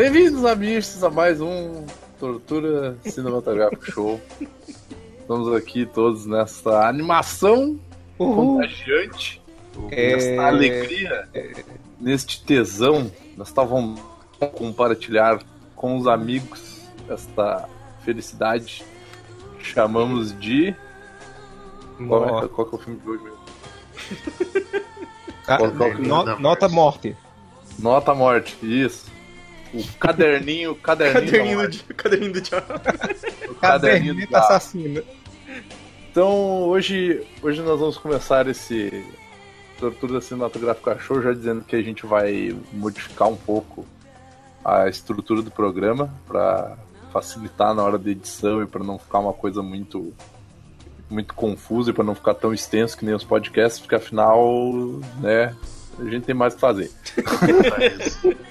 Bem-vindos, amigos, a mais um Tortura Cinematográfico Show. Estamos aqui todos nessa animação contagiante, É, nesta alegria, neste tesão, nesta vontade de compartilhar com os amigos esta felicidade. Chamamos de. Qual é, qual é o filme de hoje mesmo? Qual- é? no- nota morte. Nota Morte, isso. O caderninho, caderninho, Caderninho morte, do, caderninho do diabo. o caderninho Caderneta da assassina. Então, hoje, hoje nós vamos começar esse Tortura Cinematográfica Show já dizendo que a gente vai modificar um pouco a estrutura do programa para facilitar na hora da edição e para não ficar uma coisa muito muito confusa e para não ficar tão extenso que nem os podcasts, porque afinal, né, a gente tem mais o que fazer.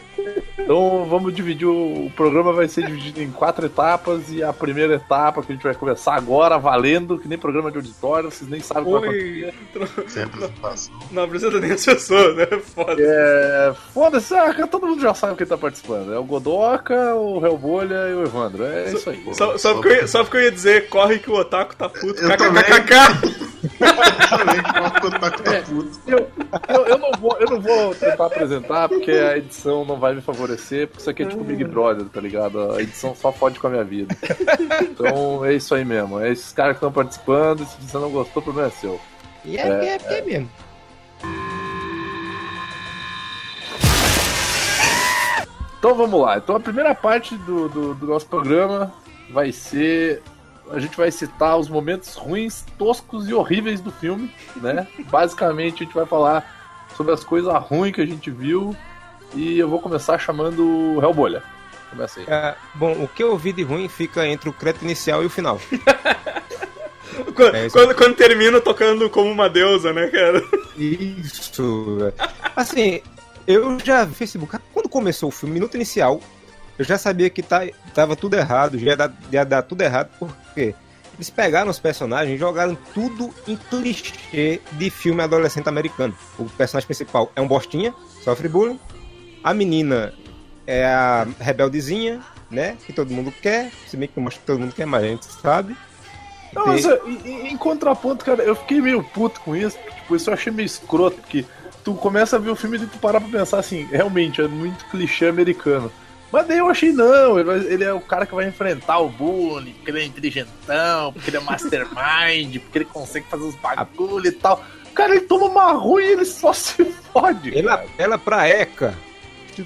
Então vamos dividir o, programa vai ser dividido em quatro etapas e a primeira etapa que a gente vai começar agora valendo, que nem programa de auditório, vocês nem sabem. Oi. Sem apresentação. Não apresenta nem as pessoas, né? Foda. É, foda-se, ah, todo mundo já sabe quem tá participando. É o Godoka, o Hellbolha e o Evandro. É isso aí. Só, só, porque eu, ia- só porque eu ia dizer, corre que o otaku tá puto. Eu também. KKKK. Também que o Otaku tá. Eu, eu, eu não vou, eu não vou tentar apresentar porque a edição não vai me favorecer, porque isso aqui é tipo Big Brother, tá ligado? A edição só fode com a minha vida. Então é isso aí mesmo. É esses caras que estão participando, se você não gostou, o problema é seu. E é, É, é, é, mesmo. Então vamos lá. Então a primeira parte do, do, do nosso programa vai ser. A gente vai citar os momentos ruins, toscos e horríveis do filme, né? Basicamente a gente vai falar sobre as coisas ruins que a gente viu. E eu vou começar chamando o Hellbolha. Começa aí. É, bom, o que eu vi de ruim fica entre o crédito inicial e o final. Quando, É quando, quando termina tocando como uma deusa, né, cara? Isso. velho. Assim, eu já vi Facebook. Quando começou o filme, minuto inicial, eu já sabia que tá, tava tudo errado, já ia dar, ia dar tudo errado, porque eles pegaram os personagens e jogaram tudo em clichê de filme adolescente americano. O personagem principal é um bostinha, sofre bullying. A menina é a rebeldezinha, né? Que todo mundo quer. Se bem que não mostra que todo mundo quer, mas a gente sabe. Não, mas é, em, em contraponto, cara, eu fiquei meio puto com isso. Tipo, isso eu achei meio escroto, porque tu começa a ver o filme e tu parar pra pensar assim, realmente, é muito clichê americano. Mas daí eu achei, não, ele, ele é o cara que vai enfrentar o bullying, porque ele é inteligentão, porque ele é mastermind, porque ele consegue fazer os bagulho e tal. Cara, ele toma uma ruim e ele só se fode. Ela, cara. ela pra ECA.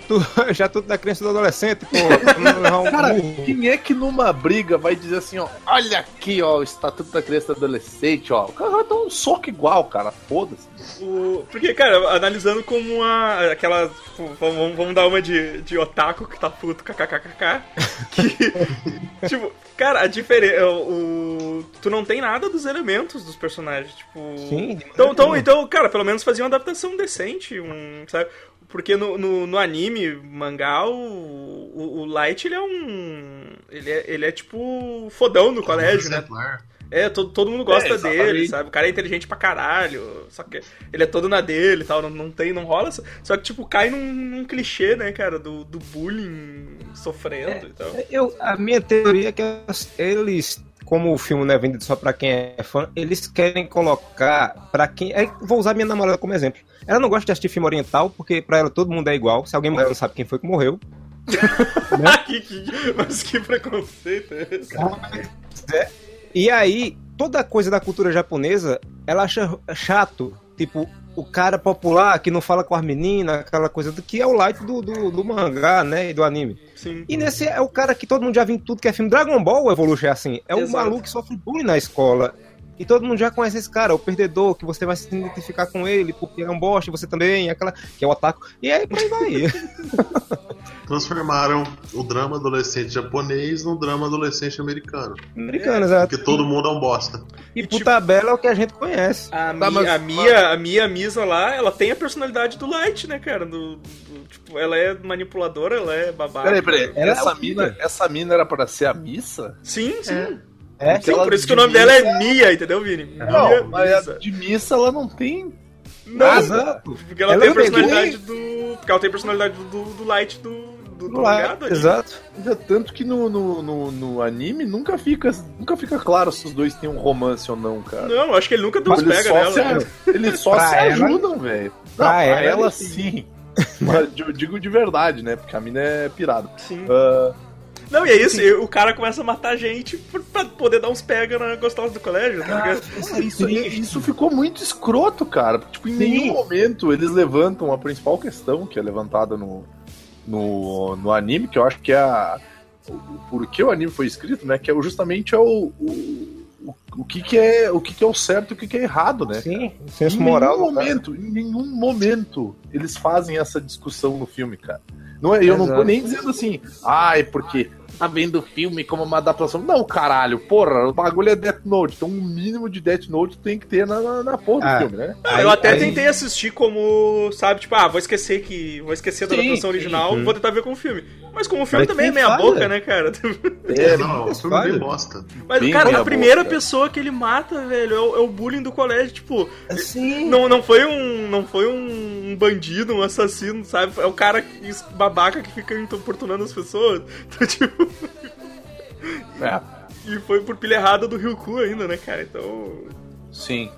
Já tudo da criança e do adolescente, pô. Um Cara, burro. quem é que numa briga vai dizer assim, ó, olha aqui, ó, o estatuto da criança e do adolescente, ó. O cara vai dar um soco igual, cara, foda-se. O- porque, cara, analisando como uma. aquela. tipo, vamos, vamos dar uma de, de otaku que tá puto, kkkk. Que. tipo, cara, a diferença. O, tu não tem nada dos elementos dos personagens, tipo. Sim, de Então, então, então, cara, pelo menos fazia uma adaptação decente, um, sabe? Porque no, no, no anime, mangá, o, o, o Light, ele é um... Ele é, ele é tipo fodão no colégio, né? Exemplar. É, todo, todo mundo gosta É, dele, sabe? O cara é inteligente pra caralho, só que ele é todo na dele e tal, não, não tem, não rola. Só, só que, tipo, cai num, num clichê, né, cara, do, do bullying sofrendo e tal. Eu, a minha teoria é que eles, como o filme não é vendido só pra quem é fã, eles querem colocar pra quem. é, vou usar minha namorada como exemplo. Ela não gosta de assistir filme oriental, porque pra ela todo mundo é igual. Se alguém morrer, não sabe quem foi que morreu. que, que- mas que preconceito é esse? E aí, toda coisa da cultura japonesa, ela acha chato. Tipo, o cara popular que não fala com as meninas, aquela coisa do que é o light do, do, do mangá, né? E do anime. Sim. E nesse é o cara que todo mundo já viu em tudo que é filme. Dragon Ball, Evolution é assim. É o maluco que sofre bullying na escola. E todo mundo já conhece esse cara, o perdedor, que você vai se identificar com ele, porque é um bosta, você também, aquela. Que é o otaku. E aí por aí vai. transformaram o drama adolescente japonês num drama adolescente americano. Americano, exato. Porque todo mundo é um bosta. E, E, por tipo- tabela é o que a gente conhece. A, Tá, Mi- mas- a Mia, a Mia Misa lá, ela tem a personalidade do Light, né, cara? Do, do- tipo, ela é manipuladora, ela é babaca. Peraí, peraí. Ela é Essa, mina, essa mina era pra ser a missa? Sim, sim. É, Sim, Aquela por isso que o nome dela é missa- Mia, entendeu, Vini? Mia Não, mas a Misa. de missa ela não tem. Não, nada. exato. porque ela Ela tem a é personalidade do. Porque ela tem a personalidade do, do, do Light do, do, do Lá, exato. É Tanto que no, no, no, no anime nunca fica, nunca fica claro se os dois têm um romance ou não, cara. Não, eu acho que ele nunca deu uns Eles pega só, nela. se, eles só Pra se ela- ajudam, velho. Pra Pra, ela, ela, sim. sim. Mas eu digo de verdade, né? Porque a mina é pirada. Sim. Ah, Não, e é isso, e o cara começa a matar gente pra poder dar uns pega na gostosa do colégio, tá ligado? isso, isso ficou muito escroto, cara. porque, Tipo, em Sim. nenhum momento eles levantam a principal questão que é levantada no, no, no anime, que eu acho que é a. O, por que o anime foi escrito, né? Que é justamente é o. o o, o que, que é o que, que é o certo e o que, que é errado, né? Sim, o senso em moral. nenhum do cara. momento, em nenhum momento eles fazem essa discussão no filme, cara. Não é, eu não tô Exato. nem dizendo assim, ai, porque tá vendo o filme como uma adaptação. Não, caralho, porra, o bagulho é Death Note, então o mínimo de Death Note tem que ter na, na, na porra Ah. do filme, né? Ah, eu Aí- até aí- tentei assistir como, sabe, tipo, ah, vou esquecer que. Vou esquecer da Sim, adaptação sim. original, Uhum. vou tentar ver com o filme. Mas como o filme Mas também é meia falha. boca, né, cara? É, não, o filme é bem bosta. Mas, Bem cara, a primeira boca. pessoa que ele mata, velho, é o, é o bullying do colégio, tipo. Sim. Não, não foi um. Não foi um bandido, um assassino, sabe? É o cara babaca que fica importunando as pessoas. Então, tipo. É, E foi por pilha errada do Ryuku ainda, né, cara? Então. sim,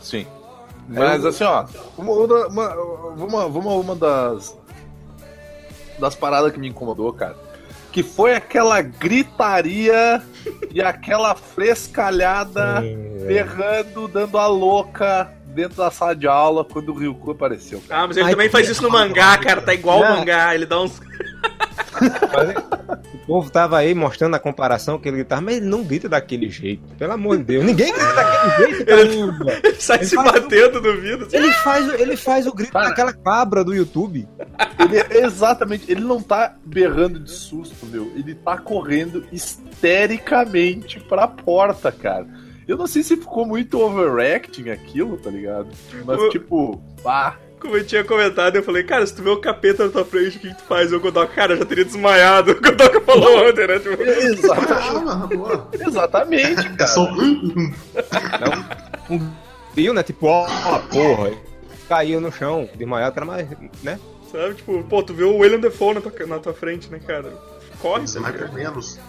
sim. Mas assim, ó, uma, uma, uma, uma, uma, das, das paradas que me incomodou, cara, que foi aquela gritaria e aquela frescalhada Sim, berrando, dando a louca dentro da sala de aula quando o Ryuko apareceu, cara. Ah, mas ele Ai, também faz isso no mangá, cara. Tá igual o Não. mangá. Ele dá uns. O povo tava aí mostrando a comparação que ele gritava, mas ele não grita daquele jeito. Pelo amor de Deus. Ninguém grita daquele jeito, caramba. Ele sai Ele se faz- batendo no vidro. assim. Ele faz, o- ele faz o grito Cara. daquela cabra do YouTube. Ele é exatamente, ele não tá berrando de susto, meu. Ele tá correndo histericamente pra porta, cara. Eu não sei se ficou muito overacting aquilo, tá ligado? Mas O- tipo, pá. Como eu tinha comentado, eu falei, cara, se tu vê o capeta na tua frente, o que, que tu faz? O Godoka, cara, eu já teria desmaiado. O Godoka falou ontem, né? Tipo, Exatamente, Ah, exatamente, É cara. só um. Um viu, né? Tipo, ó, ó, porra. Caiu no chão, desmaiado, cara, mas, né? sabe? Tipo, pô, tu vê o William Defoe na tua, na tua frente, né, cara? Corre, Você vai por menos.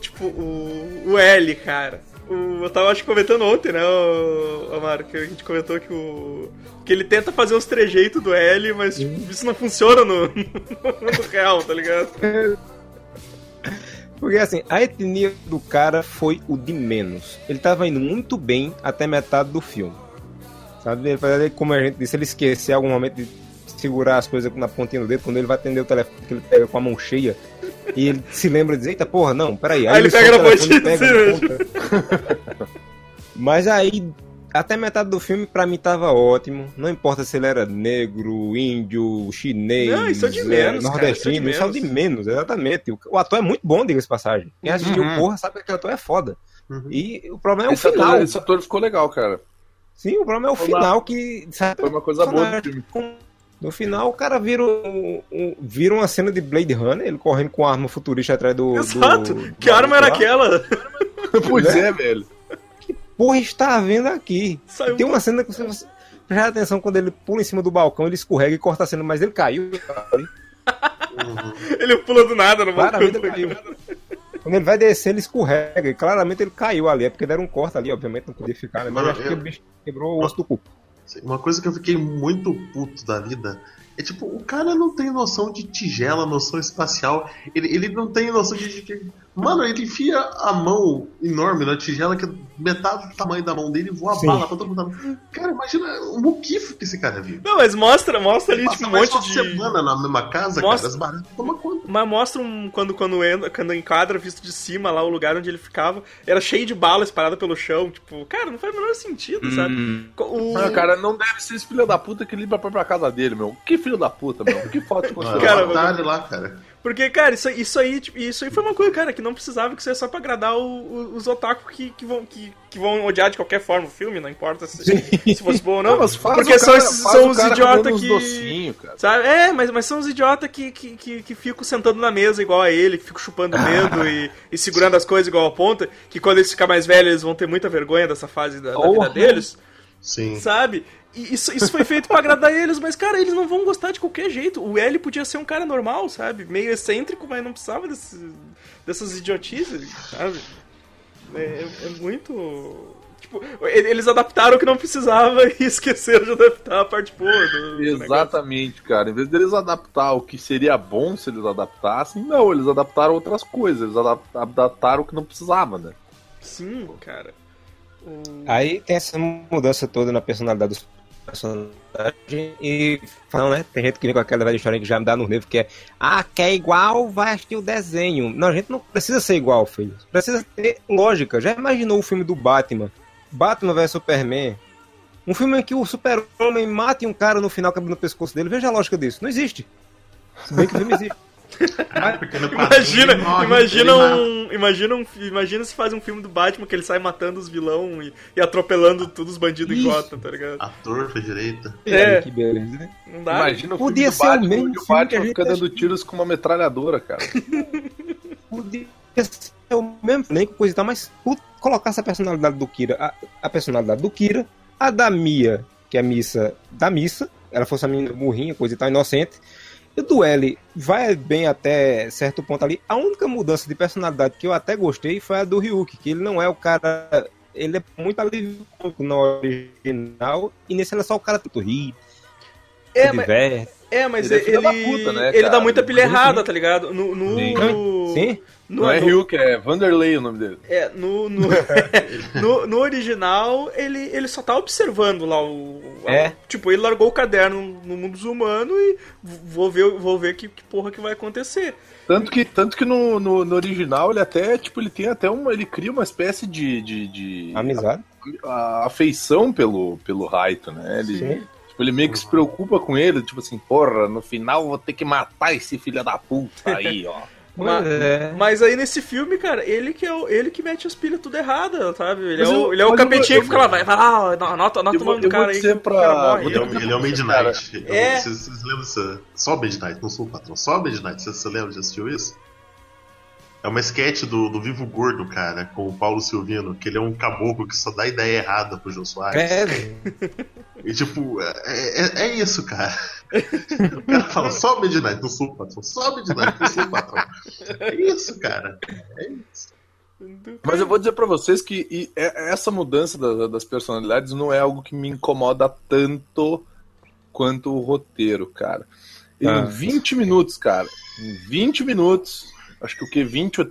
Tipo, o, o L, cara. O, eu tava acho comentando ontem, né, o, Amaro, que a gente comentou que o. Que ele tenta fazer os trejeitos do L, mas tipo, isso não funciona no, no real, tá ligado? Porque assim, a etnia do cara foi o de menos. Ele tava indo muito bem até metade do filme. Sabe? Como a gente disse, ele esquecer algum momento de segurar as coisas na pontinha do dedo, quando ele vai atender o telefone, que ele pega com a mão cheia, e ele se lembra de dizer, eita porra, não, peraí. Aí ele pega na o e pontinha. Mas aí, até metade do filme, pra mim tava ótimo. Não importa se ele era negro, índio, chinês, Não, isso é de eh, menos, cara, nordestino, isso é de é o menos, exatamente. O, o ator é muito bom, diga-se de passagem. Quem assistiu Uhum. porra sabe que aquele ator é foda. Uhum. E o problema é o esse, final. ator, esse ator ficou legal, cara. Sim, o problema é o uma- final que. Sabe, Foi uma coisa boa do filme. No final, o cara vira, um, um- vira uma cena de Blade Runner, ele correndo com a arma futurista atrás do. Exato. do- que arma era aquela? pois Né? é, velho. Porra, está vendo aqui. Saiu Tem uma cena que você. você Presta atenção quando ele pula em cima do balcão, ele escorrega e corta a cena, mas ele caiu. Uhum. Ele pula do nada no Claramente balcão. ele caiu. Quando ele vai descer, ele escorrega. E claramente ele caiu ali. É porque deram um corte ali, obviamente não podia ficar, né? Mas eu acho que o bicho quebrou o osso do cu. Uma coisa que eu fiquei muito puto da vida é tipo, o cara não tem noção de tigela, noção espacial. Ele, ele não tem noção de, Mano, ele enfia a mão enorme na tigela, que é metade do tamanho da mão dele, e voa Sim. bala pra todo mundo. Cara, imagina o muquifo que esse cara vive. Não, mas mostra, mostra ali, tipo, um mais monte uma de. semana na mesma casa, Mostra- cara, as baratas tomam conta. Mas mostra um, quando, quando, entra, quando enquadra visto de cima lá o lugar onde ele ficava, era cheio de bala espalhada pelo chão. Tipo, cara, não faz o menor sentido, sabe? O, Ah, cara, não deve ser esse filho da puta que limpa a própria casa dele, meu. Que filho da puta, meu. Que falta de consideração. Cara, cara, detalhe lá, cara. Porque, cara, isso, isso aí, tipo, isso aí foi uma coisa, cara, que não precisava, que isso é só pra agradar o- o- os otaku que, que, vão, que, que vão odiar de qualquer forma o filme, não importa se, se fosse bom ou não. Não, mas faz porque o são, cara- são os idiotas que. docinho, cara. Sabe? É, mas, mas são os idiotas que, que, que, que ficam sentando na mesa igual a ele, que ficam chupando o dedo e, e segurando as coisas igual a ponta, que quando eles ficarem mais velhos eles vão ter muita vergonha dessa fase da, da vida Porra. deles, Sim. sabe? E isso, isso foi feito pra agradar eles, mas, cara, eles não vão gostar de qualquer jeito. O L podia ser um cara normal, sabe? Meio excêntrico, mas não precisava desse, dessas idiotices, sabe? É, é- é muito. Tipo, eles adaptaram o que não precisava e esqueceram de adaptar a parte boa do. Exatamente, cara. Em vez deles adaptar o que seria bom se eles adaptassem, não, eles adaptaram outras coisas. Eles adap- adaptaram o que não precisava, né? Sim, cara. Aí tem essa mudança toda na personalidade dos personagens e falam, né? Tem gente que vem com aquela velha história que já me dá no nervo, que é ah, quer igual, vai assistir o desenho. Não, a gente não precisa ser igual, filho. Precisa ter lógica. Já imaginou o filme do Batman? Batman vs Superman? Um filme em que o super-homem mate um cara no final, cabendo no pescoço dele. Veja a lógica disso. Não existe. Se bem que o filme existe. No Imagina, morre, imagina um, imagina um, imagina se faz um filme do Batman que ele sai matando os vilão e, e atropelando todos os bandidos em Isso. Gotham, tá ligado? Ator pra direita. É. Que beleza, né? Não dá. Imagina o Podia filme do ser o Batman mesmo o que a Batman fica dando tiros com uma metralhadora, cara. podia ser o mesmo nem com coisa e tal, mas colocar essa personalidade do Kira, a, a personalidade do Kira, a da Mia, que é a missa da missa, ela fosse a menina burrinha, coisa e tal, inocente, o L vai bem até certo ponto ali. A única mudança de personalidade que eu até gostei foi a do Ryuki, que ele não é o cara. Ele é muito alívio no original, e nesse ele é só o cara que ri, É, mas, é, mas Ele é ele, ele, puta, né, ele dá muita pilha errada, tá ligado? No, no, Sim. Sim? no, Não é no- Ryuk, é Vanderlei o nome dele. É, no, no, no, no original, ele, ele só tá observando lá o. a- É. tipo, ele largou o caderno no mundo dos humanos e vou ver, vou ver que, que porra que vai acontecer. Tanto que, tanto que no, no, no original ele até, tipo, ele tem até uma. Ele cria uma espécie de. de, de Amizade. a- afeição pelo, pelo Raito, né? Ele, Sim. Tipo, ele meio que se preocupa com ele, tipo assim, porra, no final vou ter que matar esse filho da puta aí, ó. Mas, é. mas aí nesse filme, cara, ele que é o, ele que mete as pilhas tudo errada, sabe? Ele é Mas o, eu- ele é o capetinho que fica lá, vai, vai lá, anota, anota o nome do cara aí. o pra- cara Ele é, o- ele é o Midnight. É. Vocês, vocês lembram. Só o Midnight, não sou o patrão. Só o Midnight. Você, você lembra? Já assistiu isso? É uma sketch do, do Vivo Gordo, cara, com o Paulo Silvino, que ele é um caboclo que só dá ideia errada pro Jô Soares. É, E tipo, é, é, é isso, cara. O cara fala só o Midnight, não sou patrão. Só o Midnight, não sou patrão. É isso, cara. É isso. Mas eu vou dizer pra vocês que e- é- essa mudança da- das personalidades não é algo que me incomoda tanto quanto o roteiro, cara. Em Ah. 20 minutos, cara. Em 20 minutos. Acho que o que? 20 ou.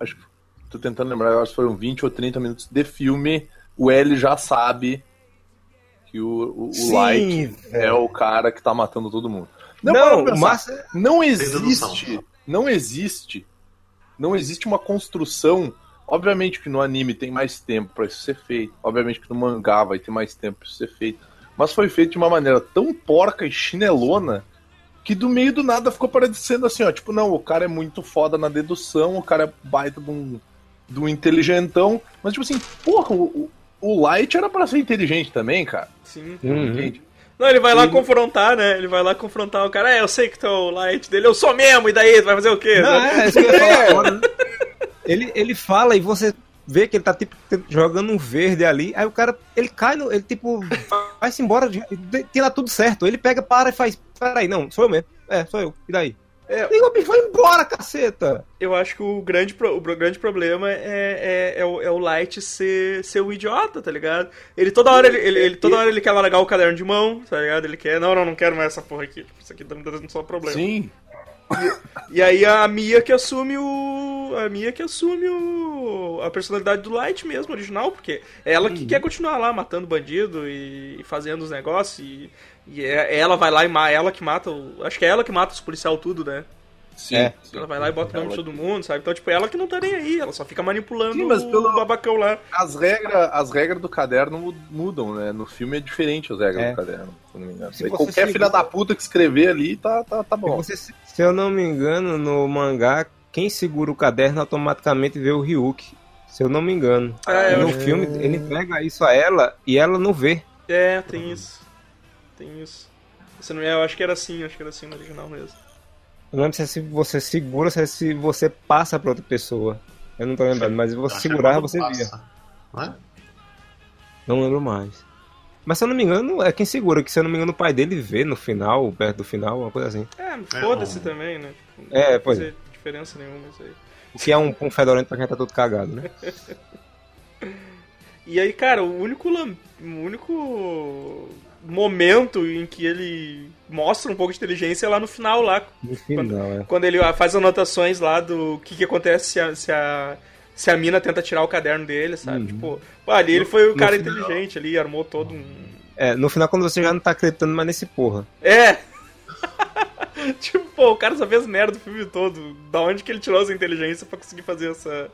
Acho que. Tô tentando lembrar, acho que foram 20 ou 30 minutos de filme. O L já sabe que o, o, o Sim, Light é o cara que tá matando todo mundo. Não, para o pensar. Massa. Não existe. Não existe. Não existe uma construção. Obviamente que no anime tem mais tempo pra isso ser feito. Obviamente que no mangá vai ter mais tempo pra isso ser feito. Mas foi feito de uma maneira tão porca e chinelona que do meio do nada ficou parecendo assim, ó. Tipo, não, o cara é muito foda na dedução, o cara é baita de um, de um inteligentão. Mas, tipo assim, porra, o, o- Light era pra ser inteligente também, cara. Sim. Uhum. Entende? Não, ele vai lá Ele- confrontar, né? Ele vai lá confrontar o cara. É, eu sei que tu é o light dele, eu sou mesmo, e daí? Tu vai fazer o quê? Não, sabe? é, isso que eu ia falar agora, né? ele, ele fala e você vê que ele tá tipo jogando um verde ali, aí o cara, ele cai no, ele tipo vai-se embora, tem lá tudo certo, ele pega, para e faz, peraí, não, sou eu mesmo, é, sou eu, e daí? É. Liga, bicho, vai embora, caceta! Eu acho que o grande, pro- o grande problema é, é, é o, é o Light ser, ser um idiota, tá ligado? Ele toda hora ele, ele, ele- toda hora ele quer largar o caderno de mão, tá ligado? Ele quer, não, não, não quero mais essa porra aqui. Tipo, isso aqui tá me dando só problema. Sim. E aí a Mia que assume o. A Mia que assume o. a personalidade do Light mesmo, original, porque é ela que quer continuar lá matando bandido e, e fazendo os negócios. E, e é- ela vai lá e ma- ela que mata. O, acho que é ela que mata os policial tudo, né? Sim, É. sim. Ela vai lá e bota o nome de todo mundo, sabe? Então, tipo, ela que não tá nem aí, ela só fica manipulando Sim, mas o pelo- babacão lá. As regras, as regras do caderno mu- mudam, né? No filme é diferente as regras É. do caderno, se eu não me engano. Se qualquer filha da puta que escrever ali tá, tá, tá bom. você- se eu não me engano, no mangá, quem segura o caderno automaticamente vê o Ryuk. Se eu não me engano. É, E eu no filme, ele entrega isso a ela e ela não vê. É, tem isso. Tem isso. Se não é, eu acho que era assim, acho que era assim no original mesmo. Eu não lembro se é se você segura ou se é se você passa pra outra pessoa. Eu não tô lembrando, mas se você é segurar, quando você via. passa, Não é? Não lembro mais. Mas se eu não me engano, é quem segura, que se eu não me engano, o pai dele vê no final, perto do final, uma coisa assim. É, É, foda-se um- também, né? Tipo, É, não pois faz diferença nenhuma isso aí. O que é um, um fedorento pra quem tá todo cagado, né? E aí, cara, o único, o único momento em que ele mostra um pouco de inteligência lá no final, lá, No final, é. quando ele ah, faz anotações lá do que, que acontece se a, se a, se a mina tenta tirar o caderno dele, sabe? Uhum. Tipo, ali ele foi o no cara final- inteligente ali, armou todo um. É, no final, quando você já não tá acreditando mais nesse porra. É! tipo, pô, o cara só fez merda o filme todo. Da onde que ele tirou essa inteligência pra conseguir fazer essa.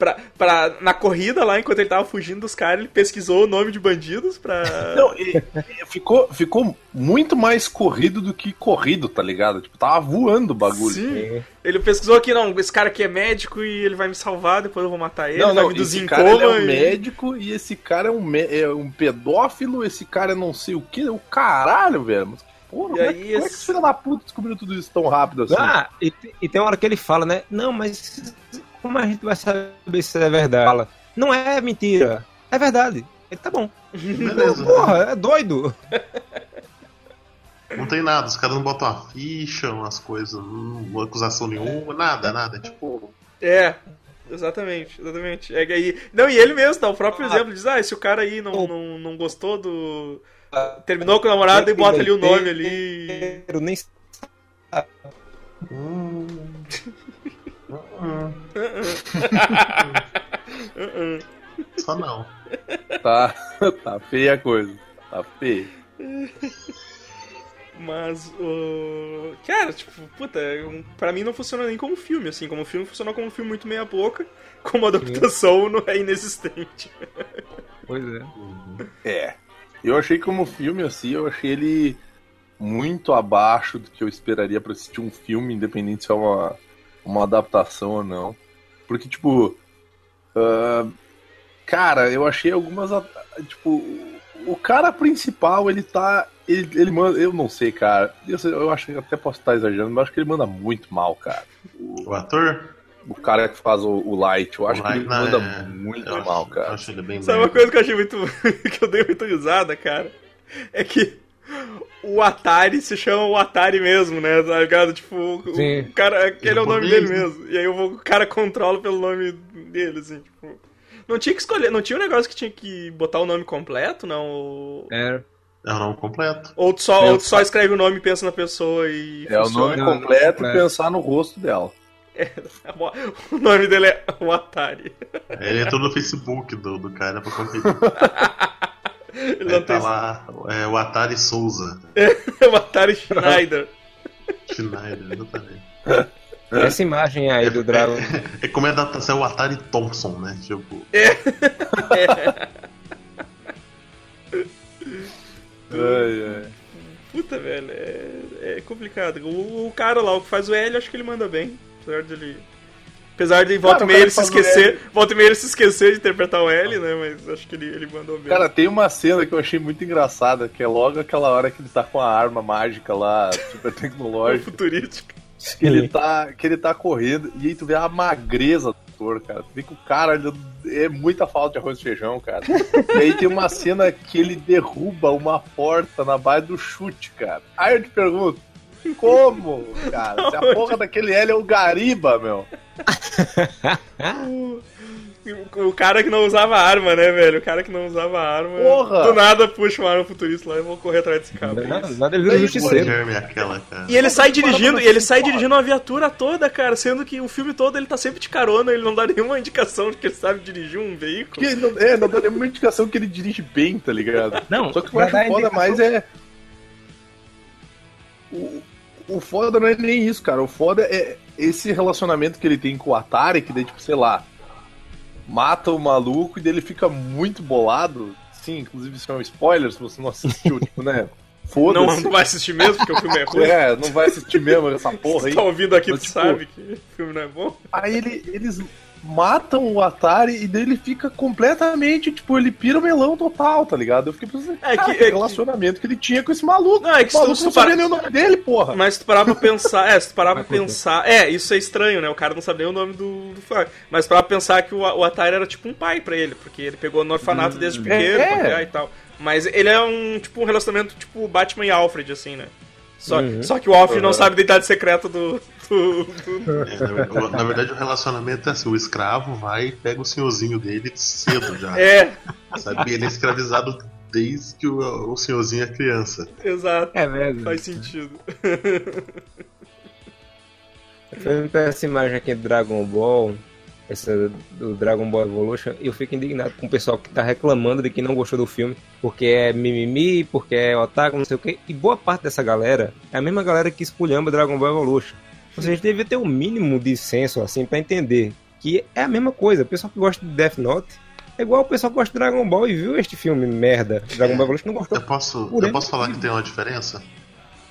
Pra, pra, na corrida lá, enquanto ele tava fugindo dos caras, ele pesquisou o nome de bandidos pra. Não, e- e ficou, ficou muito mais corrido do que corrido, tá ligado? Tipo, tava voando o bagulho. Sim. Ele pesquisou aqui, não, esse cara aqui é médico e ele vai me salvar, depois eu vou matar ele, Não, não, esse cara ele é um e- médico e esse cara é um, é um pedófilo, esse cara é não sei o que, o caralho, velho. Mas, porra, E como, é, aí que- como é que esse- esse filho da puta descobriu tudo isso tão rápido assim? Ah, e, e tem uma hora que ele fala, né? Não, mas como a gente vai saber se é verdade? Fala, não é mentira, é verdade. Ele tá bom. Beleza. Porra, é doido. Não tem nada, os caras não botam uma ficha, umas coisas, não, acusação nenhuma, nada, nada. É tipo. É, exatamente, exatamente. É que aí... Não, e ele mesmo dá o próprio exemplo, diz, ah, se o cara aí não, não, não gostou do... Terminou com o namorado e bota ali o nome ali. Eu nem Só não. Tá, tá feia a coisa. Tá feia. Mas, o cara, tipo, puta, um- pra mim não funciona nem como filme, assim. Como filme, funcionou como um filme muito meia boca. Como adaptação não é inexistente. Pois é. É. Eu achei como filme, assim, eu achei ele muito abaixo do que eu esperaria pra assistir um filme, independente se é uma, uma adaptação ou não. Porque, tipo. ah, cara, eu achei algumas. Tipo, o cara principal, ele tá. Ele, ele manda. Eu não sei, cara. Eu, sei- eu acho que até posso estar exagerando, mas acho que ele manda muito mal, cara. O ator? O cara que faz o, o Light, eu acho o que ele manda né, muito eu mal, acho, cara. Acho ele bem Sabe uma coisa que eu achei muito. que eu dei muito risada, cara? É que o Atari se chama o Atari mesmo, né? Tá ligado? Tipo, o, Sim. o cara. Aquele é o nome dele mesmo. E aí o cara controla pelo nome dele, assim, tipo. Não tinha que escolher, não tinha um negócio que tinha que botar o nome completo, não? Ou, É. É o nome completo. ou tu só, É, ou tu só escreve o nome e pensa na pessoa e. É o funciona? nome Não, não, completo e completo. pensar no rosto dela. O nome dele é o Atari. Ele entrou no Facebook do, do cara pra conferir. Ele não tá tem. lá é, o Atari Souza. É o Atari Schneider. Schneider, exatamente. Essa imagem aí do Dragon. É como é adaptação é o Atari Thompson, né? Tipo, Ai, ai. Puta, velho, é, é complicado. O, o cara lá, o que faz o L, acho que ele manda bem. Apesar dele. Apesar de volta e o meia cara ele se esquecer. Volta e meia ele se esquecer de interpretar o L, né? Mas acho que ele, ele mandou bem. Cara, tem uma cena que eu achei muito engraçada, que é logo aquela hora que ele tá com a arma mágica lá, super tecnológica, futurístico. que ele tá, que ele tá correndo, e aí tu vê a magreza do ator, cara. Tu vê que o cara ele é muita falta de arroz e feijão, cara. E aí tem uma cena que ele derruba uma porta na base do chute, cara. Aí eu te pergunto, como, cara? Se a porra daquele L é o Gariba, meu. O cara que não usava arma, né, velho? O cara que não usava arma. Porra! Do nada puxa uma arma futurista lá e vou correr atrás desse cara. Nada, nada ele vira justiceiro. É. E ele sai dirigindo, e ele sai dirigindo uma viatura toda, cara, sendo que o filme todo ele tá sempre de carona, ele não dá nenhuma indicação de que ele sabe dirigir um veículo. Que não, é, não dá nenhuma indicação que ele dirige bem, tá ligado? Não, Só que o que eu acho foda indicação- mais é. O, o foda não é nem isso, cara. O foda é esse relacionamento que ele tem com o Atari, que daí, tipo, sei lá, mata o maluco e daí ele fica muito bolado. Sim, inclusive isso é um spoiler se você não assistiu, tipo, né? Não, Foda-se. não vai assistir mesmo, porque o filme é ruim. É, não vai assistir mesmo essa porra aí. Você tá ouvindo aqui, Mas, tu tipo, sabe que o filme não é bom. Aí ele- eles matam o Atari e daí ele fica completamente, tipo, ele pira o melão total, tá ligado? Eu fiquei pensando, É cara, que- que, é que- relacionamento que ele tinha com esse maluco. Não, é que o maluco se tu- não sabia para- nem o nome dele, porra. Mas se tu parar pra pensar, é, se tu parar pra pensar, é, isso é estranho, né? O cara não sabe nem o nome do, do fã. Mas parar pra pensar que o, o Atari era tipo um pai pra ele, porque ele pegou no orfanato desde pequeno, é. e tal. Mas ele é um, tipo, um relacionamento tipo Batman e Alfred, assim, né? Só, Uhum. só que o Alfred não Uhum. sabe da idade secreta do. do- do- É, na, verdade, o- relacionamento é assim: o escravo vai e pega o senhorzinho dele cedo já. É, Sabe? Ele é escravizado desde que o, o senhorzinho é criança. exato. É verdade. Faz sentido. Eu pego essa imagem aqui do Dragon Ball, essa do Dragon Ball Evolution, eu fico indignado com o pessoal que tá reclamando de que não gostou do filme, porque é mimimi, porque é otaku, não sei o que. E boa parte dessa galera é a mesma galera que esculhamba Dragon Ball Evolution. Ou seja, a gente devia ter um mínimo de senso, assim, pra entender que é a mesma coisa. O pessoal que gosta de Death Note é igual o pessoal que gosta de Dragon Ball e viu este filme merda, Dragon Ball Evolution, não gostou. Eu posso, eu posso falar que tem uma diferença?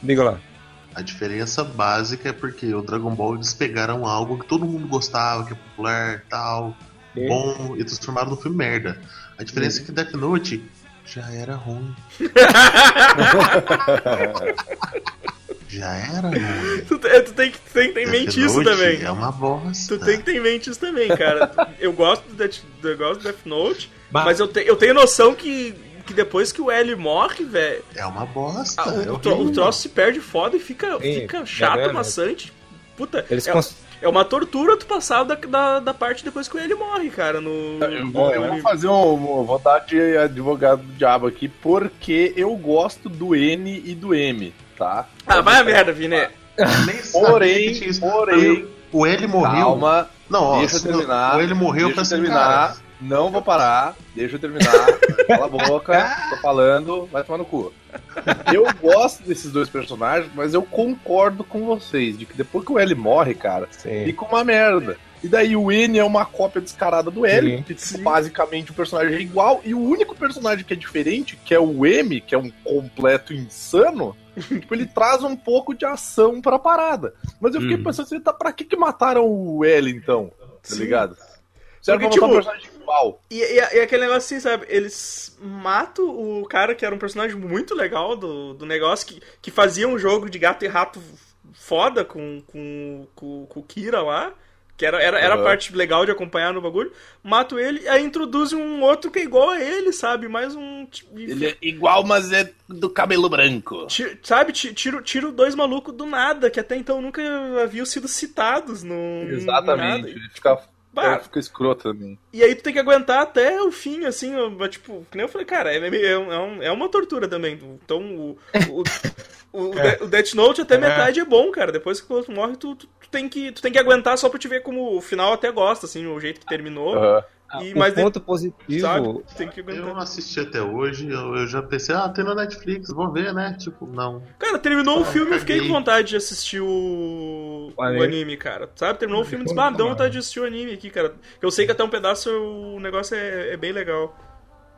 Diga lá. A diferença básica é porque o Dragon Ball eles pegaram algo que todo mundo gostava, que é popular tal, Sim. bom, e transformaram no filme merda. A diferença é que Death Note já era ruim. já era ruim. Tu, te- tu tem que tu tem que ter em mente isso também. É uma bosta. Tu tem que ter em mente isso também, cara. Eu gosto do Death, eu gosto do Death Note, Mas- mas eu, te- eu tenho noção que, que depois que o L morre, velho, É uma bosta. a- é o, tro- o troço se perde foda e fica, Sim, fica chato, é maçante. Puta, Eles é, cons- é uma tortura tu passar da, da, da parte depois que o L morre, cara. No, Eu vou, eu no- vou fazer um, vou dar de advogado do diabo aqui, porque eu gosto do N e do M, tá? Ah, vai a merda, Vini. Porém, porém, o L morreu. calma, Não, ó, deixa eu terminar. O L morreu pra terminar. Não vou parar, deixa eu terminar. Cala a boca, tô falando, vai tomar no cu. Eu gosto desses dois personagens, mas eu concordo com vocês de que depois que o L morre, cara, Sim. fica uma merda. E daí o N é uma cópia descarada do L, Sim. que tipo, basicamente o personagem é igual, e o único personagem que é diferente, que é o M, que é um completo insano, tipo, ele traz um pouco de ação pra parada. Mas eu fiquei Uhum. pensando assim, tá, pra que que mataram o L então? Tá Sim. ligado? Será que matar um tipo, personagem igual? E, e, e aquele negócio assim, sabe? Eles matam o cara que era um personagem muito legal do, do negócio, que, que fazia um jogo de gato e rato foda com, com, com, com o Kira lá. Que era, era, era a Uhum. parte legal de acompanhar no bagulho. Mato ele, aí introduz um outro que é igual a ele, sabe? Mais um. Ele é igual, mas é do cabelo branco. Ti- Sabe, ti- tiro, tiro dois malucos do nada, que até então nunca haviam sido citados no. Exatamente. Ele fica, Bah. fica escroto também. E aí tu tem que aguentar até o fim, assim, tipo, que nem eu falei, cara, é, meio- é, um- é uma tortura também. Então o. O, o, De- o Death Note até metade é bom, cara. Depois que o outro morre, tu, tu, tu tem que, tu tem que aguentar só pra te ver como o final até gosta, assim, o jeito que terminou. Aham. E, o mas de- ponto positivo sabe? Tem que Eu não assisti até hoje, eu, eu já pensei, ah, tem na Netflix, vou ver, né? Tipo, não. Cara, terminou o Ah, filme, eu fiquei com vontade de assistir o, O anime. cara. Sabe? Terminou o filme, disse, ah, dá vontade de assistir o anime aqui, cara. Eu sei que até um pedaço o negócio é, é bem legal.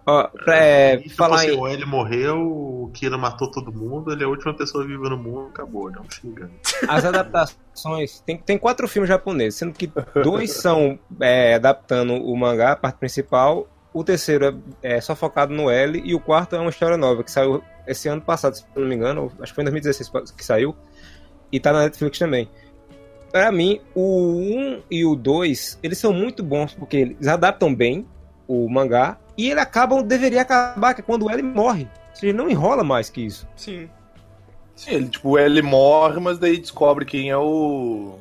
Ó, pra é, E, tipo falar assim, em. L morreu, o Kira matou todo mundo, ele é a última pessoa viva no mundo, acabou, não xingando. As adaptações. Tem, tem quatro filmes japoneses, sendo que dois são é, adaptando o mangá, a parte principal. O terceiro é, é só focado no L. E o quarto é uma história nova, que saiu esse ano passado, se não me engano. Acho que foi em 2016 que saiu. E tá na Netflix também. Pra mim, o 1 e o 2, eles são muito bons, porque eles adaptam bem o mangá. E ele acaba, deveria acabar, que é quando o L morre. Ou seja, não enrola mais que isso. Sim. Sim, ele, tipo, ele morre, mas daí descobre quem é o.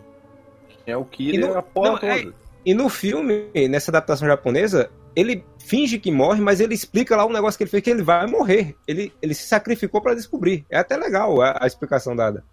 Quem é o Kira E não- a porra não, toda. é- E no filme, nessa adaptação japonesa, ele finge que morre, mas ele explica lá um negócio que ele fez que ele vai morrer. Ele, ele se sacrificou pra descobrir. É até legal a, a explicação dada.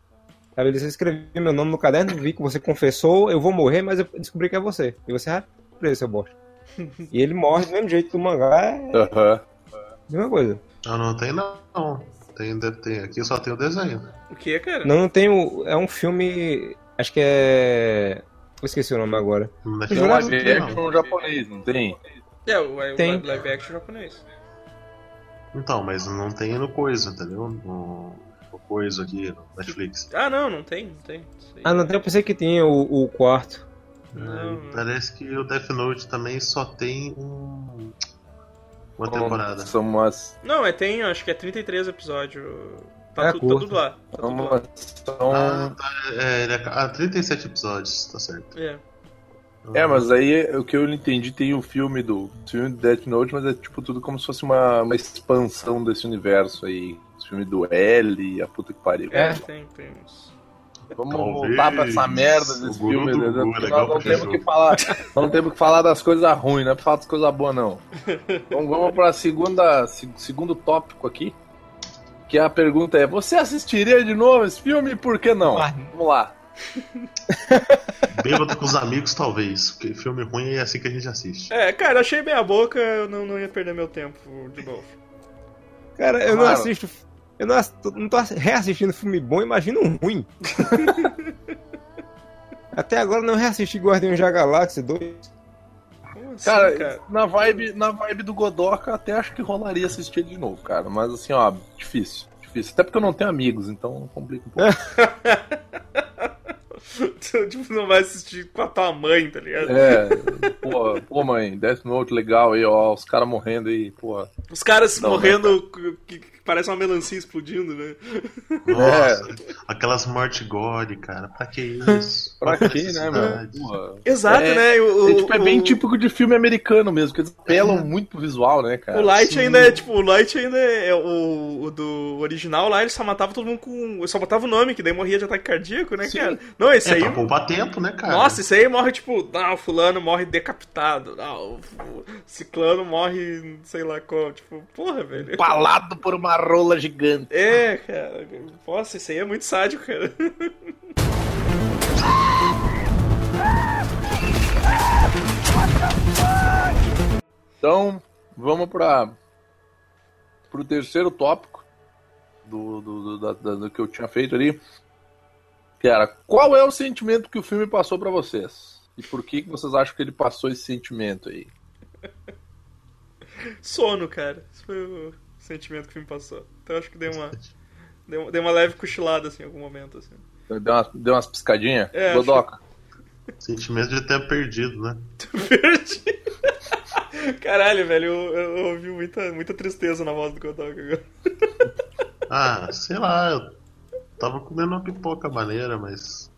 Sabe, ele escreveu meu nome no caderno, vi que você confessou, eu vou morrer, mas eu descobri que é você. E você vai preso, seu bosta. e ele morre do mesmo jeito que o mangá, é Aham. a mesma coisa. Não, não tem não. Tem, deve ter. Aqui só tem o desenho. O que, cara? Não, não tem o. É um filme. Acho que é. Eu esqueci o nome agora. Não é Tem um live tem, não. action japonês, não tem? É, o, é Tem. live action japonês. Então, mas não tem no coisa, entendeu? No, no coisa aqui, no Netflix. Ah, não, não tem, não tem. Ah, não tem, eu pensei que tinha o, o quarto. Não. Parece que o Death Note também só tem um, uma temporada. São umas. Não, é, tem, acho que é 33 episódios. Tá, É tudo, tá tudo lá. Tá São tudo lá. São... Ah, tá, é, ele é, ah, 37 episódios, tá certo. É. É, mas aí o que eu entendi tem o filme do filme do Death Note, mas é tipo tudo como se fosse uma, uma expansão desse universo aí. O filme do L, a puta que pariu. É. Tem, tem uns. Vamos Talvez voltar pra essa merda desse filme, do né? É nós não temos cachorro. que falar, não temos que falar das coisas ruins, não é pra falar das coisas boas, não. Então vamos pra segunda, se- segundo tópico aqui. Que a pergunta é: você assistiria de novo esse filme e por que não? Vamos lá. Bêbado com os amigos, talvez. Porque filme ruim é assim que a gente assiste. É, cara, achei bem a boca, eu não, não ia perder meu tempo de novo. Cara, eu não Claro. assisto. Eu não, não tô reassistindo filme bom, imagina um ruim. Até agora eu não reassisti Guardiões da Galáxia 2. Como assim, Cara, cara? Na, vibe, na vibe do Godoka, até acho que rolaria assistir ele de novo, cara. Mas assim, ó, difícil. Difícil. Até porque eu não tenho amigos, então complica um pouco. Tipo, não vai assistir com a tua mãe, tá ligado? É, pô, pô, mãe, Death Note legal aí, ó, os caras morrendo aí, pô. Os caras Não, morrendo que, que parece uma melancia explodindo, né? Nossa, aquelas mortes god, cara. Pra que isso? Pra Qual quê, né, necessidade? meu? Porra. Exato, É- né? O, É, tipo, é o- bem típico de filme americano mesmo, que eles apelam muito pro visual, né, cara? O Light Sim. ainda é, tipo, o Light ainda é o, o do original lá, ele só matava todo mundo com. Só botava o nome, que daí morria de ataque cardíaco, né, Sim. cara? Não, esse É, aí. pra poupar tempo, né, cara? Nossa, esse aí morre, tipo, não, o fulano morre decapitado. Não, o o ciclano morre, sei lá qual. Tipo, porra, velho. Palado por uma rola gigante. É, cara. Nossa, isso aí é muito sádico, cara. Então, vamos para pro terceiro tópico do, do, do, da- da- do que eu tinha feito ali. Cara, qual é o sentimento que o filme passou pra vocês? E por que, que vocês acham que ele passou esse sentimento aí? Sono, cara. Esse foi o sentimento que me passou. Então eu acho que dei uma. Dei uma, dei uma leve cochilada, assim, em algum momento, assim. Deu, umas- deu umas piscadinhas? É, Godoca. Sentimento de tempo perdido, né? Perdi. Caralho, velho, eu, eu ouvi muita, muita tristeza na voz do Kodak agora. Ah, sei lá, eu tava comendo uma pipoca maneira, mas.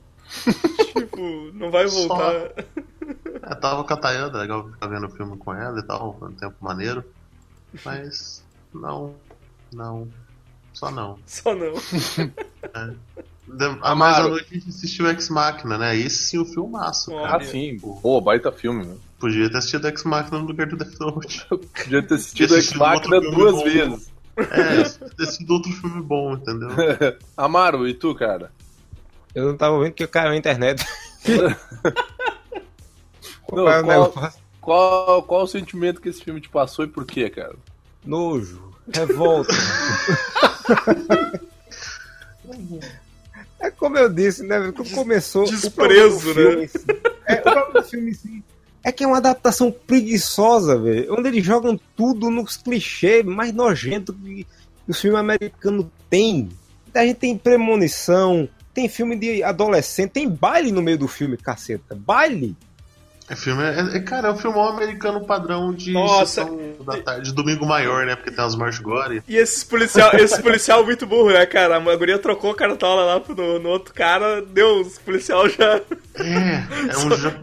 Tipo, não vai Só. voltar. É, tava com a Tayana, legal ficar vendo o filme com ela e tal, um tempo maneiro. Mas. Não. Não. Só não. Só não. A mais à Amaro. noite a gente assistiu Ex Machina, né? Esse sim o filmaço, cara. Ah, sim. Pô, baita filme, né? Podia ter assistido Ex Machina no lugar do Death Note. Podia ter assistido Ex Machina duas bom. vezes. É, ter sido outro filme bom, entendeu? Amaro, e tu, cara? Eu não tava vendo que caiu a internet. Não, Qual é o qual, qual, qual o sentimento que esse filme te passou e por quê, cara? Nojo, revolta. é como eu disse, né? Começou. o desprezo, né? filme É, o problema do filme em si é que é uma adaptação preguiçosa, velho. Onde eles jogam tudo nos clichês mais nojentos que o filme americano tem. A gente tem premonição, tem filme de adolescente, tem baile no meio do filme, caceta. Baile! É filme, é, é- cara, é um filmão americano padrão de Nossa. sessão da tarde, de domingo maior, né? Porque tem as mortes gore. E esses policial, esse policial muito burro, né, cara? A guria trocou a cartola lá pro- no, no outro cara, deu, os policial já. É, é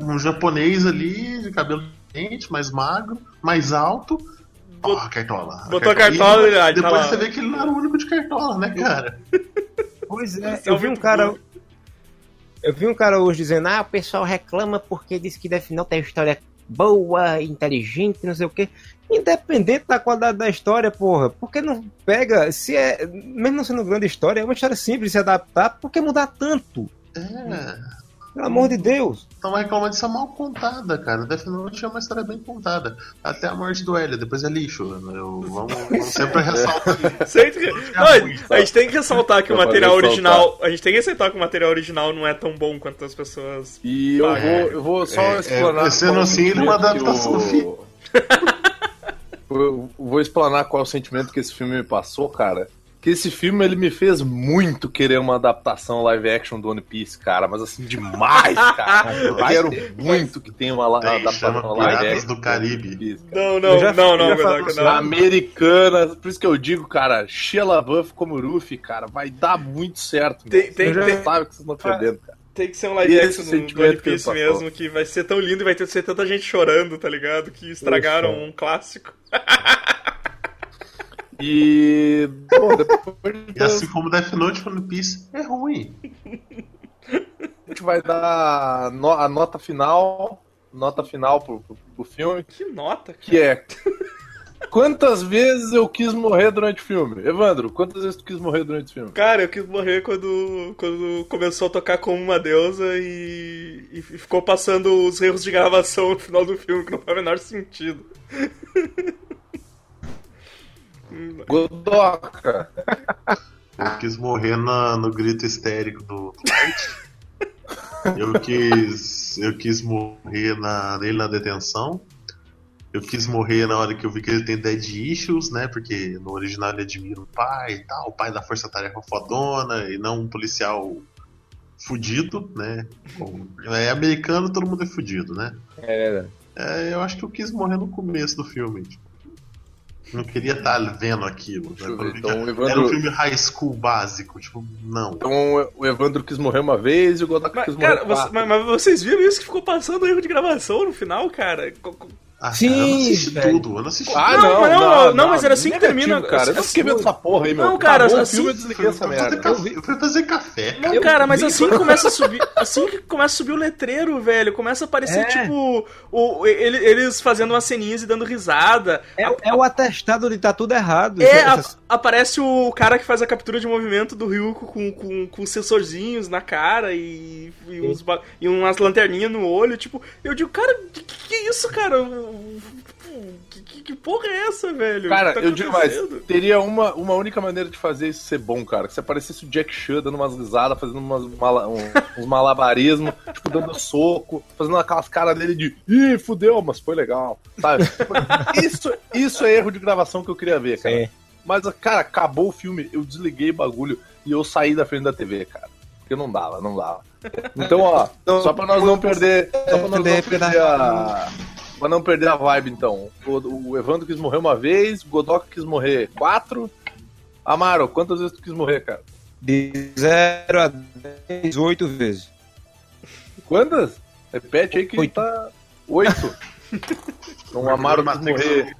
um, um japonês ali, de cabelo quente, mais magro, mais alto. Ó, Bot- a cartola. botou a cartola e- ah, Depois tá lá. você vê que ele não era o único de cartola, né, cara? Pois é, é eu vi um cara. Eu vi um cara hoje dizendo, ah, o pessoal reclama porque diz que Death Note é história boa, inteligente, não sei o quê. Independente da qualidade da história, porra, porque não pega, se é, mesmo não sendo grande história, é uma história simples de se adaptar, por que mudar tanto? É. Pelo amor de Deus. Estão reclamando de ser mal contada, cara. Death Note é uma história bem contada. Até a morte do L, depois é lixo. Eu, vamos, vamos sempre ressaltar. Sempre... Não, a gente tem que ressaltar que o material original. A gente tem que ressaltar que o material original não é tão bom quanto as pessoas. E eu Ah, vou, é. eu vou só É, é, explanar. sendo qual é o assim, ele é uma adaptação filme. Eu vou explanar qual é o sentimento que esse filme me passou, cara. Que esse filme ele me fez muito querer uma adaptação live action do One Piece, cara. Mas assim, demais, cara. Eu quero muito que tenha uma, Tem, adaptação chama live Piratas action do Caribe. One Piece. Não, não, já- não, não, já falo não. Americana, por isso que eu digo, cara, Shia LaBeouf como Ruffy, cara, vai dar muito certo. Tem- tem- Vocês tem- sabem que vocês estão perdendo, cara. Tem que ser um live action do, do One Piece mesmo, que vai ser tão lindo e vai ter ser tanta gente chorando, tá ligado? Que estragaram Isso. um clássico. E. Bom, depois E assim como Death Note One Piece é ruim. a gente vai dar a nota final. Nota final pro, pro, pro filme, Que nota, cara. que é. Quantas vezes eu quis morrer durante o filme? Evandro, quantas vezes tu quis morrer durante o filme? Cara, eu quis morrer quando, quando começou a tocar como uma deusa e, e ficou passando os erros de gravação no final do filme, que não faz o menor sentido. Godoka. Eu quis morrer na- no grito histérico do Dwight. Eu quis. Eu quis morrer na, nele na detenção. Eu quis morrer na hora que eu vi que ele tem dead issues, né? Porque no original ele admira o pai e tal, o pai da força-tarefa fodona e não um policial fudido, né? É americano, todo mundo é fudido, né? É verdade. É, eu acho que eu quis morrer no começo do filme. tipo. Não queria estar vendo aquilo. Né? ver, então, Era um Evandro- filme high school básico, tipo, não. Então o Evandro quis morrer uma vez e o Mas, quis morrer cara, você- mas, mas vocês viram isso que ficou passando erro de gravação no final, cara? Ah, Sim, cara, eu não assisti velho. tudo, eu não assisti Ah, Não, não, mas não, não, não, mas era assim que termina- cara. Eu não fiquei vendo essa porra aí, meu. Não, cara, Acabou o assim- filme, eu desliguei essa merda. café, eu fui fazer café. Não, Eu cara, mas assim que começa a subir. Assim que começa a subir o letreiro, velho, começa a aparecer, É. tipo, o, ele- eles fazendo umas ceninhas e dando risada. É, é o atestado de tá tudo errado. É, a- aparece o cara que faz a captura de movimento do Ryuko com, com, com sensorzinhos na cara e, e, uns e umas lanterninhas no olho. Tipo, eu digo, cara, que, que, que é isso, cara? Que, que, que porra é essa, velho? Cara, tá eu digo mais, teria uma, uma única maneira de fazer isso ser bom, cara. Que se aparecesse o Jack Chan dando umas risadas, fazendo umas mala- um- uns malabarismos, tipo, dando soco, fazendo aquelas caras dele de ih, fudeu, mas foi legal, sabe? Tipo, isso, isso é erro de gravação que eu queria ver, cara. É. Mas, cara, acabou o filme, eu desliguei o bagulho e eu saí da frente da TV, cara. Porque não dava, não dava. Então, ó, só pra nós não perder. Só pra nós não Perder, perder a. Pra não perder a vibe, então. O, o Evandro quis morrer uma vez, o Godoka quis morrer quatro. Amaro, quantas vezes tu quis morrer, cara? De 0 a 10, 8 vezes. Quantas? Repete aí que Oito. tá. Oito. Então o Amaro quis morrer.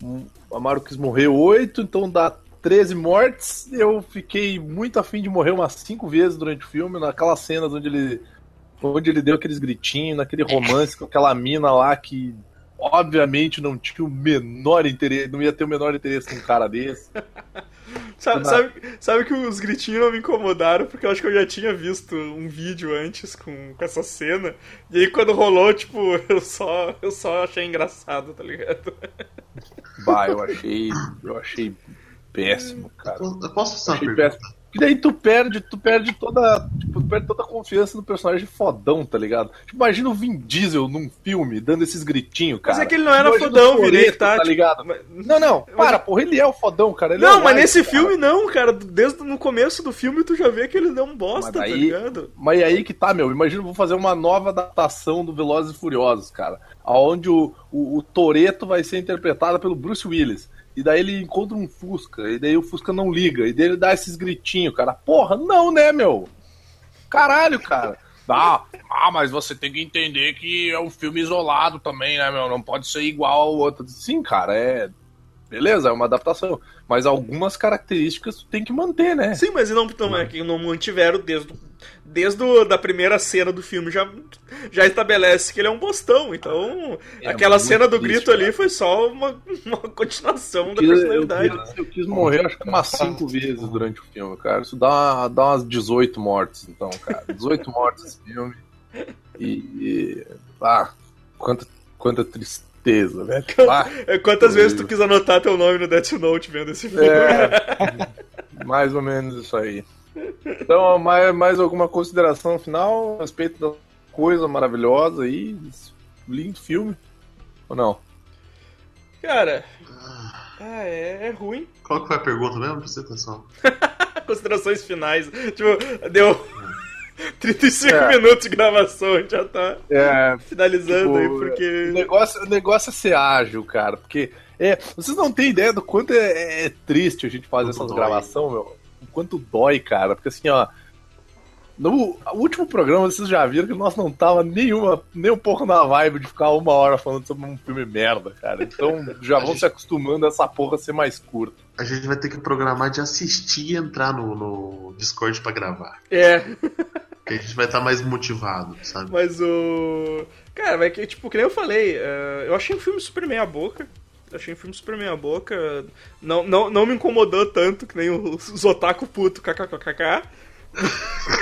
O Amaro quis morrer oito, então dá 13 mortes. Eu fiquei muito afim de morrer umas cinco vezes durante o filme, naquelas cenas onde ele. Onde ele deu aqueles gritinhos, naquele romance com aquela mina lá que obviamente não tinha o menor interesse, não ia ter o menor interesse num cara desse. Sabe, sabe, sabe que os gritinhos não me incomodaram, porque eu acho que eu já tinha visto um vídeo antes com, com essa cena. E aí quando rolou, tipo, eu só, eu só achei engraçado, tá ligado? Bah, eu achei. Eu achei péssimo, cara. Eu posso fazer Achei uma pergunta? péssimo. E daí tu perde, tu perde toda. Tipo, tu perde toda a confiança no personagem fodão, tá ligado? Tipo, imagina o Vin Diesel num filme dando esses gritinhos, cara. Mas é que ele não era Imagina fodão, virei, tá? tá ligado? mas- Não, não, para, porra, ele é o fodão, cara. ele é Não, o mas White, nesse cara. filme não, cara. Desde no começo do filme tu já vê que ele não é um bosta, Mas tá daí- ligado? Mas aí que tá, meu. Imagina, eu vou fazer uma nova adaptação do Velozes e Furiosos, cara. Onde o, o, o Toreto vai ser interpretado pelo Bruce Willis. E daí ele encontra um Fusca, e daí o Fusca não liga, e daí ele dá esses gritinhos, cara. Porra, não, né, meu? Caralho, cara. Ah, ah, mas você tem que entender que é um filme isolado também, né, meu? Não pode ser igual ao outro. Sim, cara, é. Beleza, é uma adaptação. Mas algumas características tu tem que manter, né? Sim, mas não, não, é que não mantiveram desde desde da primeira cena do filme já, já estabelece que ele é um bostão. Então, É aquela cena do triste, grito ali cara. foi só uma, uma continuação da Eu, personalidade. quis, eu quis morrer acho que umas 5 vezes durante o filme, cara. Isso dá, dá umas 18 mortes, então, cara. 18 mortes esse filme. E. e- ah, quanta, quanta tristeza, velho. Ah, É, Quantas vezes tu quis anotar teu nome no Death Note vendo esse filme? é, mais ou menos isso aí. Então, mais, mais alguma consideração final a respeito da coisa maravilhosa aí? Lindo filme? Ou não? Cara, ah, é, é ruim. Qual que foi a pergunta mesmo? Presta atenção. Considerações finais. Tipo, deu 35 É. minutos de gravação, a gente já tá É, finalizando Tipo, aí, O porque. negócio, o negócio é ser ágil, cara. Porque é, vocês não têm ideia do quanto é, é triste a gente fazer Quanto essas gravações, meu. O quanto dói, cara. Porque assim, ó. No último programa, vocês já viram que nós não tava nenhuma, nem um pouco na vibe de ficar uma hora falando sobre um filme merda, cara. Então já vão se acostumando a essa porra ser mais curta. A gente vai ter que programar de assistir e entrar no, no Discord pra gravar. É, a gente vai estar mais motivado, sabe? mas o. Cara, vai que, tipo, que nem eu falei, é, eu achei o filme super meia boca. Achei o filme super meia boca. Não, não, não me incomodou tanto que nem os, otaku puto kkkk.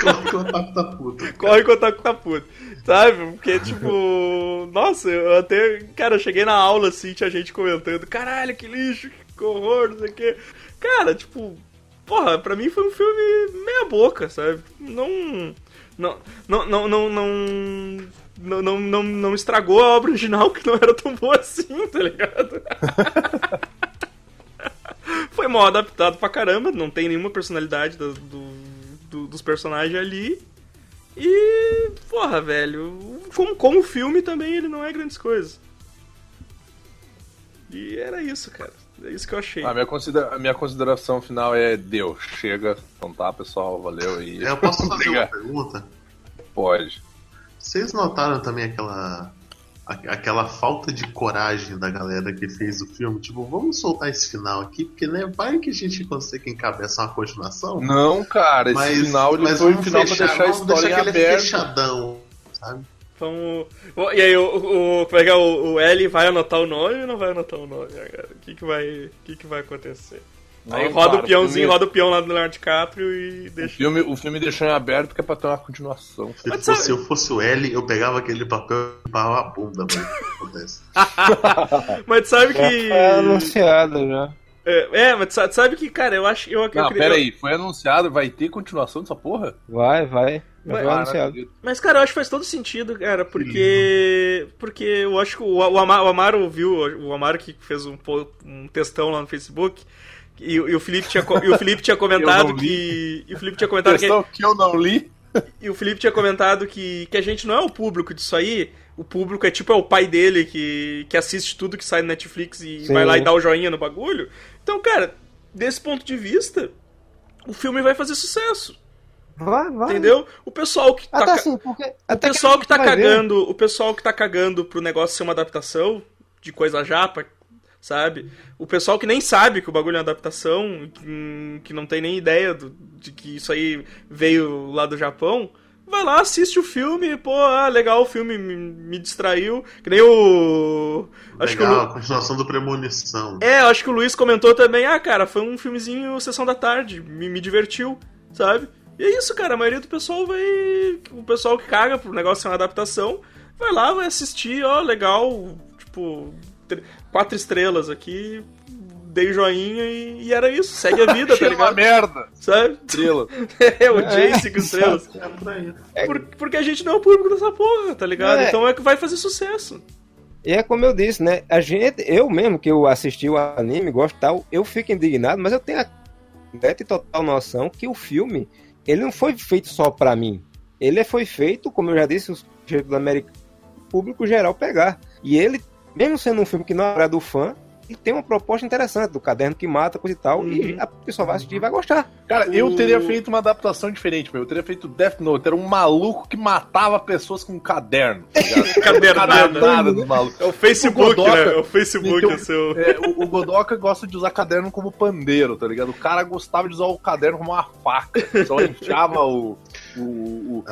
Claro que o Otaku tá puto. Corre que o otaku tá puto. Sabe? Porque, tipo. Nossa, eu até. Cara, eu cheguei na aula assim, tinha gente comentando: caralho, que lixo, que horror, não sei o quê. Cara, tipo. Porra, pra mim foi um filme meia boca, sabe? Não. Não. Não. Não. Não. Não. Não, não, não, estragou a obra original que não era tão boa assim, tá ligado? Foi mal adaptado pra caramba, não tem nenhuma personalidade do- do- dos personagens ali. E, porra, velho, como, como filme também ele não é grandes coisas. E era isso, cara. É isso que eu achei. A minha, considera- a minha consideração final é deu, chega. Então tá, pessoal, valeu e. Eu posso fazer uma pergunta? Pode. Vocês notaram também aquela aquela falta de coragem da galera que fez o filme? Tipo, vamos soltar esse final aqui, porque né, vai que a gente consegue encabeçar uma continuação. Não, cara, esse final ele mas foi um final fechar, pra deixar a história deixar aberto. fechadão, sabe? Vamos. Ô, E aí, o, o, como é que é? O, o L vai anotar o nome ou não vai anotar o nome, né, cara? O que, que, vai, o que, que vai acontecer? aí Não, roda cara, o peãozinho, filme- roda o peão lá do Leonardo DiCaprio e O deixa. filme, o filme deixou em aberto porque é pra ter uma continuação. Se, Mas fosse, se eu fosse o L, eu pegava aquele papel e limpava a bunda, mano. O que acontece? Mas sabe que. É anunciado já. É, é, mas sa- sabe que, cara, eu acho. Eu, eu, Não, queria- pera aí, foi anunciado, vai ter continuação dessa porra? Vai, vai. Mas- foi anunciado. Mas, cara, eu acho que faz todo sentido, cara, porque. Porque eu acho que o, o, Ama- o Amaro viu, o Amaro que fez um, um textão lá no Facebook. E, o- e o Felipe tinha, e o Felipe tinha comentado que. E o Felipe tinha comentado que. Que eu não li. E o Felipe tinha comentado que, que a gente não é o público disso aí. O público é tipo é o pai dele que, que assiste tudo que sai no Netflix e Sim. vai lá e dá o joinha no bagulho. Então, cara, desse ponto de vista, o filme vai fazer sucesso. Vai, vai. Entendeu? O pessoal que tá. Até ca- assim, porque. O até pessoal que tá vai ver. cagando, o pessoal que tá cagando pro negócio ser uma adaptação de coisa japa, sabe? O pessoal que nem sabe que o bagulho é uma adaptação, que, que não tem nem ideia do- de que isso aí veio lá do Japão, vai lá, assiste o filme, pô, ah, legal, o filme me, me distraiu. Que nem o. Acho que o, Legal, Lu- a continuação do Premonição. é, acho que o Luiz comentou também, ah, cara, foi um filmezinho Sessão da Tarde, me, me divertiu, sabe? E é isso, cara, a maioria do pessoal vai... O pessoal que caga pro negócio ser uma adaptação, vai lá, vai assistir, ó, legal, tipo, tr- quatro estrelas aqui, dei joinha e, e era isso, segue a vida, tá Achei uma ligado? merda. Sabe? Estrela. É, o Jay cinco estrelas. É por aí. Por- porque a gente não é o público dessa porra, tá ligado? É. Então é que vai fazer sucesso. E é como eu disse, né? A gente, eu mesmo que eu assisti o anime, gosto e tal, eu fico indignado, mas eu tenho a e total noção que o filme, ele não foi feito só pra mim. Ele foi feito, como eu já disse, os jeitos do americano, público geral pegar. E ele, mesmo sendo um filme que não é do fã, ele tem uma proposta interessante do caderno que mata, coisa e tal, e Uhum. a pessoa vai assistir e vai gostar. Cara, eu O- teria feito uma adaptação diferente, meu. Eu teria feito Death Note. Era um maluco que matava pessoas com um caderno. Tá? Cadernada. Cadernada dos malucos. É o Facebook, Godoka, né? É o Facebook, então, é o seu... É, o, o Godoka gosta de usar caderno como pandeiro, tá ligado? O cara gostava de usar o caderno como uma faca. Só enfiava o, o, o,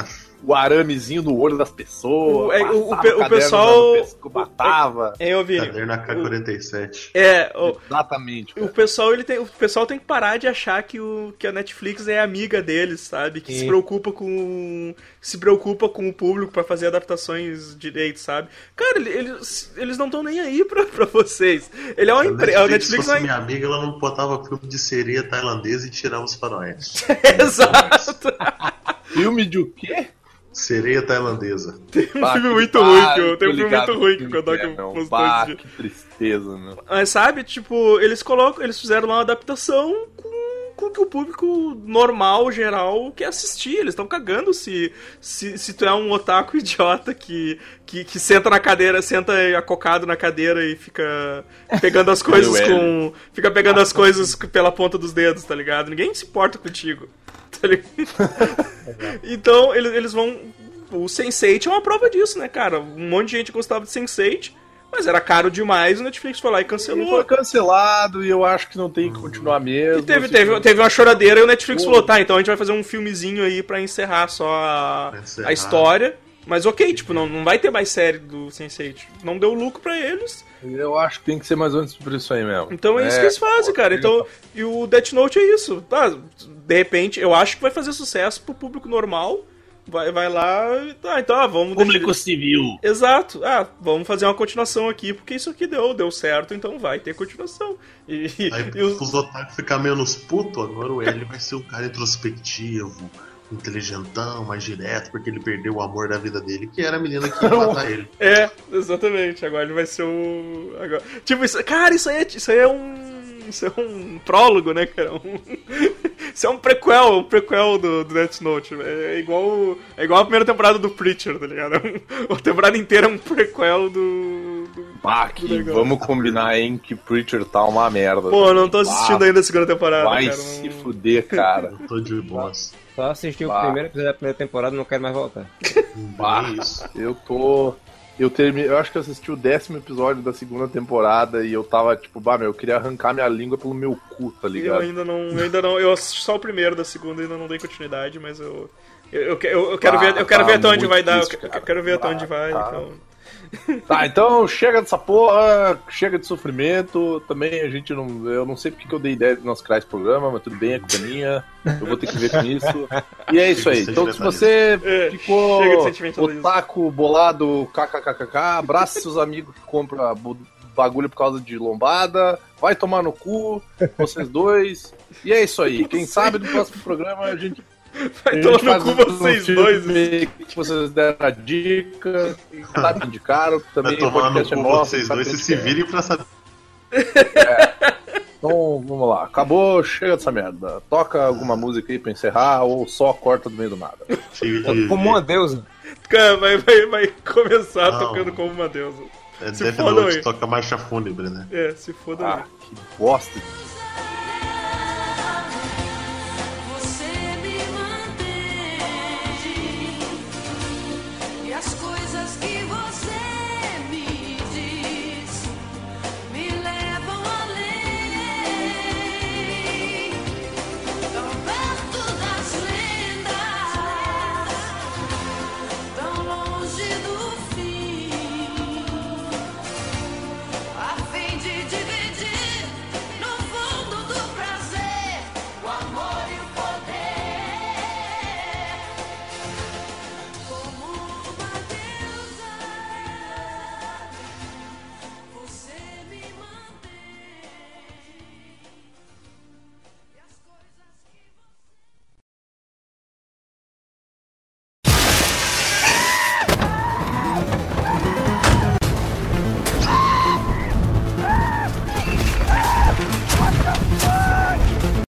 o aramezinho no olho das pessoas. O- é, o- o o caderno pessoal- no pescoço, matava. É, eu vi. Caderno AK-47. É, o, Exatamente. o pessoal ele tem, o pessoal tem que parar de achar que, o, que a Netflix é amiga deles, sabe? Que se Sim. preocupa com se preocupa com o público pra fazer adaptações direito, sabe? Cara, ele- eles, eles não estão nem aí pra, pra vocês. Ele é uma Se empresa, a Netflix Netflix fosse é minha amiga, ela não botava filme de sereia tailandesa e tirava os faróis. Exato. Filme de o quê? Sereia tailandesa. Um Bah, filme muito bah, ruim, que eu, tem um filme muito ruim que o é, meu. postou Bah, esse dia. que tristeza, meu. Mas sabe, tipo, eles colocam, eles fizeram lá uma adaptação com, com o que o público normal, geral, quer assistir. Eles estão cagando se, se, se tu é um otaku idiota que, que, que senta na cadeira, senta acocado na cadeira e fica pegando as coisas Meio com. Fica pegando as coisas pela ponta dos dedos, tá ligado? Ninguém se importa contigo. Tá ligado? então, eles, eles vão. O Sense8 é uma prova disso, né, cara? Um monte de gente gostava de Sense8, mas era caro demais, o Netflix foi lá e cancelou. foi cancelado e eu acho que não tem que continuar mesmo. E teve, assim, teve, teve uma choradeira e o Netflix Pô. falou, tá, então a gente vai fazer um filmezinho aí pra encerrar só a, encerrar. a história. Mas ok, tipo, não, não vai ter mais série do Sense8. Não deu lucro pra eles. Eu acho que tem que ser mais ou menos por isso aí mesmo. Então é, isso que eles fazem, cara. Então, e o Death Note é isso. Tá, de repente, eu acho que vai fazer sucesso pro público normal. Vai, vai lá e tá, então ah, vamos deixar- civil. Exato. Ah, vamos fazer uma continuação aqui, porque isso aqui deu, deu certo, então vai ter continuação. E, Aí e os- os otakus ficar menos puto, agora o L vai ser um cara introspectivo, inteligentão, mais direto, porque ele perdeu o amor da vida dele, que era a menina que ia matar ele. É, exatamente. Agora ele vai ser o. Agora... Tipo, isso... cara, isso aí, é... isso aí é um. Isso é um prólogo, né, cara? Um... Isso é um prequel, um prequel do, do Death Note. É igual, é igual a primeira temporada do Preacher, tá ligado? É um- A temporada inteira é um prequel do. do... Bah, que Legal. vamos combinar, hein, que Preacher tá uma merda. Pô, não tô assistindo Bah, ainda a segunda temporada, Vai cara. se não- fuder, cara. Eu tô de boss. Só assisti o Bah. primeiro episódio da primeira temporada e não quero mais voltar. Bah. Isso. Eu tô. Eu terminei. Eu acho que eu assisti o décimo episódio da segunda temporada e eu tava tipo, bah, meu, eu queria arrancar minha língua pelo meu cu, tá Eu ligado? ainda não. Eu ainda não. Eu assisti só o primeiro da segunda e ainda não dei continuidade, mas eu. Eu, eu, eu- eu quero Ah, ver, eu quero tá ver até onde vai dar. Eu, triste, que- eu quero ver até Ah, onde vai. tá. Então. Tá, então chega dessa porra, chega de sofrimento. Também a gente não. Eu não sei porque que eu dei ideia de nós criar esse programa, mas tudo bem, é culpa minha. Eu vou ter que ver com isso. E é isso aí. Então se você É, ficou sentimentalismo. otaku bolado, kkkk, abraça seus amigos que compram bagulho por causa de lombada. Vai tomar no cu, vocês dois. E é isso aí. Quem sabe no próximo programa a gente Vai tomar no cu um vocês filme dois. Que vocês deram a dica, tá que indicaram. Também Vai tomar no é cu nosso, vocês sabe dois e gente se virem pra saber. Então vamos lá. Acabou, chega dessa merda. Toca alguma música aí pra encerrar ou só corta do meio do nada. Como uma deusa. Cara, vai, vai, vai começar Não. tocando como uma deusa. É se Death foda, Note, toca marcha fúnebre, né? É, se foda. Ah, né? que bosta.